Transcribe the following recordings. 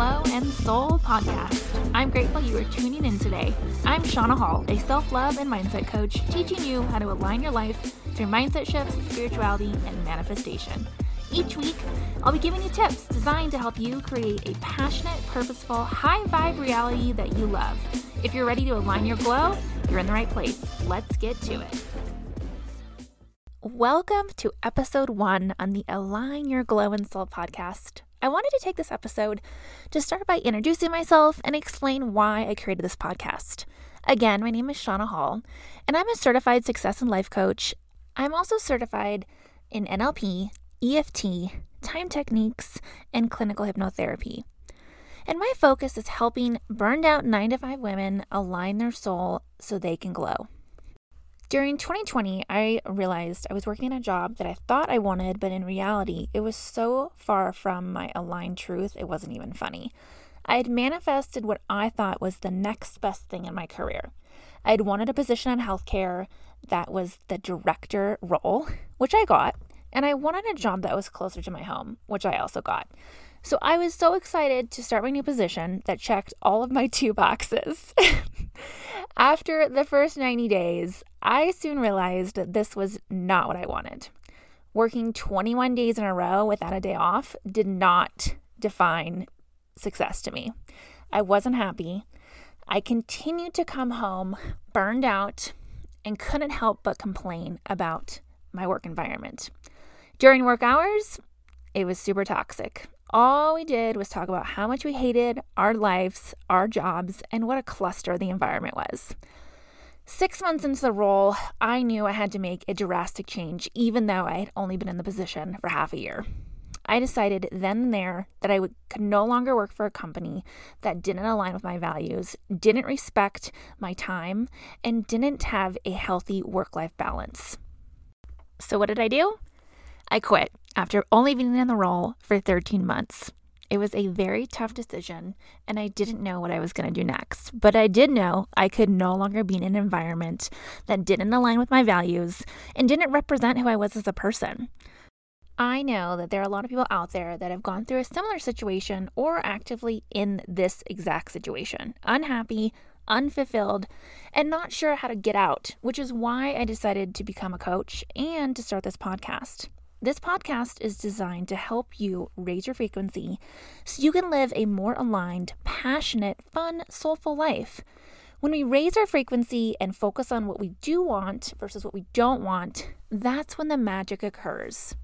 and Soul podcast. I'm grateful you are tuning in today. I'm Shauna Hull, a self love and mindset coach, teaching you how to align your life through mindset shifts, spirituality, and manifestation. Each week, I'll be giving you tips designed to help you create a passionate, purposeful, high vibe reality that you love. If you're ready to align your glow, you're in the right place. Let's get to it. Welcome to episode one on the Align Your Glow and Soul podcast. I wanted to take this episode to start by introducing myself and explain why I created this podcast. Again, my name is Shauna Hull, and I'm a certified success and life coach. I'm also certified in NLP, EFT, time techniques, and clinical hypnotherapy. And my focus is helping burned out 9 to 5 women align their soul so they can glow. During 2020, I realized I was working in a job that I thought I wanted, but in reality, it was so far from my aligned truth, it wasn't even funny. I had manifested what I thought was the next best thing in my career. I had wanted a position in healthcare that was the director role, which I got, and I wanted a job that was closer to my home, which I also got. So I was so excited to start my new position that checked all of my two boxes. After the first 90 days, I soon realized that this was not what I wanted. Working 21 days in a row without a day off did not define success to me. I wasn't happy. I continued to come home burned out and couldn't help but complain about my work environment. During work hours, it was super toxic. All we did was talk about how much we hated our lives, our jobs, and what a cluster the environment was. Six months into the role, I knew I had to make a drastic change, even though I had only been in the position for half a year. I decided then and there that I would, could no longer work for a company that didn't align with my values, didn't respect my time, and didn't have a healthy work life balance. So, what did I do? I quit after only being in the role for 13 months. It was a very tough decision, and I didn't know what I was going to do next. But I did know I could no longer be in an environment that didn't align with my values and didn't represent who I was as a person. I know that there are a lot of people out there that have gone through a similar situation or actively in this exact situation, unhappy, unfulfilled, and not sure how to get out, which is why I decided to become a coach and to start this podcast. This podcast is designed to help you raise your frequency so you can live a more aligned, passionate, fun, soulful life. When we raise our frequency and focus on what we do want versus what we don't want, that's when the magic occurs.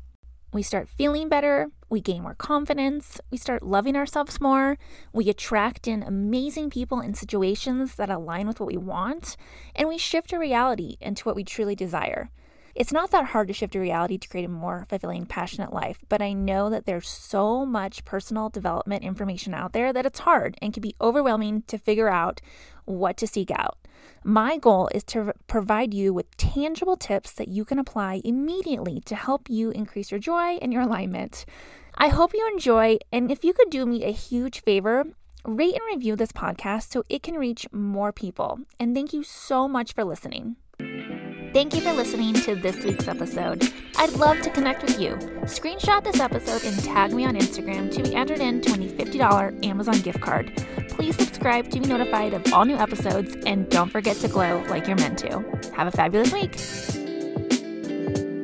We start feeling better, we gain more confidence, we start loving ourselves more, we attract in amazing people and situations that align with what we want, and we shift our reality into what we truly desire. It's not that hard to shift your reality to create a more fulfilling, passionate life, but I know that there's so much personal development information out there that it's hard and can be overwhelming to figure out what to seek out. My goal is to provide you with tangible tips that you can apply immediately to help you increase your joy and your alignment. I hope you enjoy, and if you could do me a huge favor, rate and review this podcast so it can reach more people. And thank you so much for listening. Thank you for listening to this week's episode. I'd love to connect with you. Screenshot this episode and tag me on Instagram to be entered into a $50 Amazon gift card. Please subscribe to be notified of all new episodes and don't forget to glow like you're meant to. Have a fabulous week.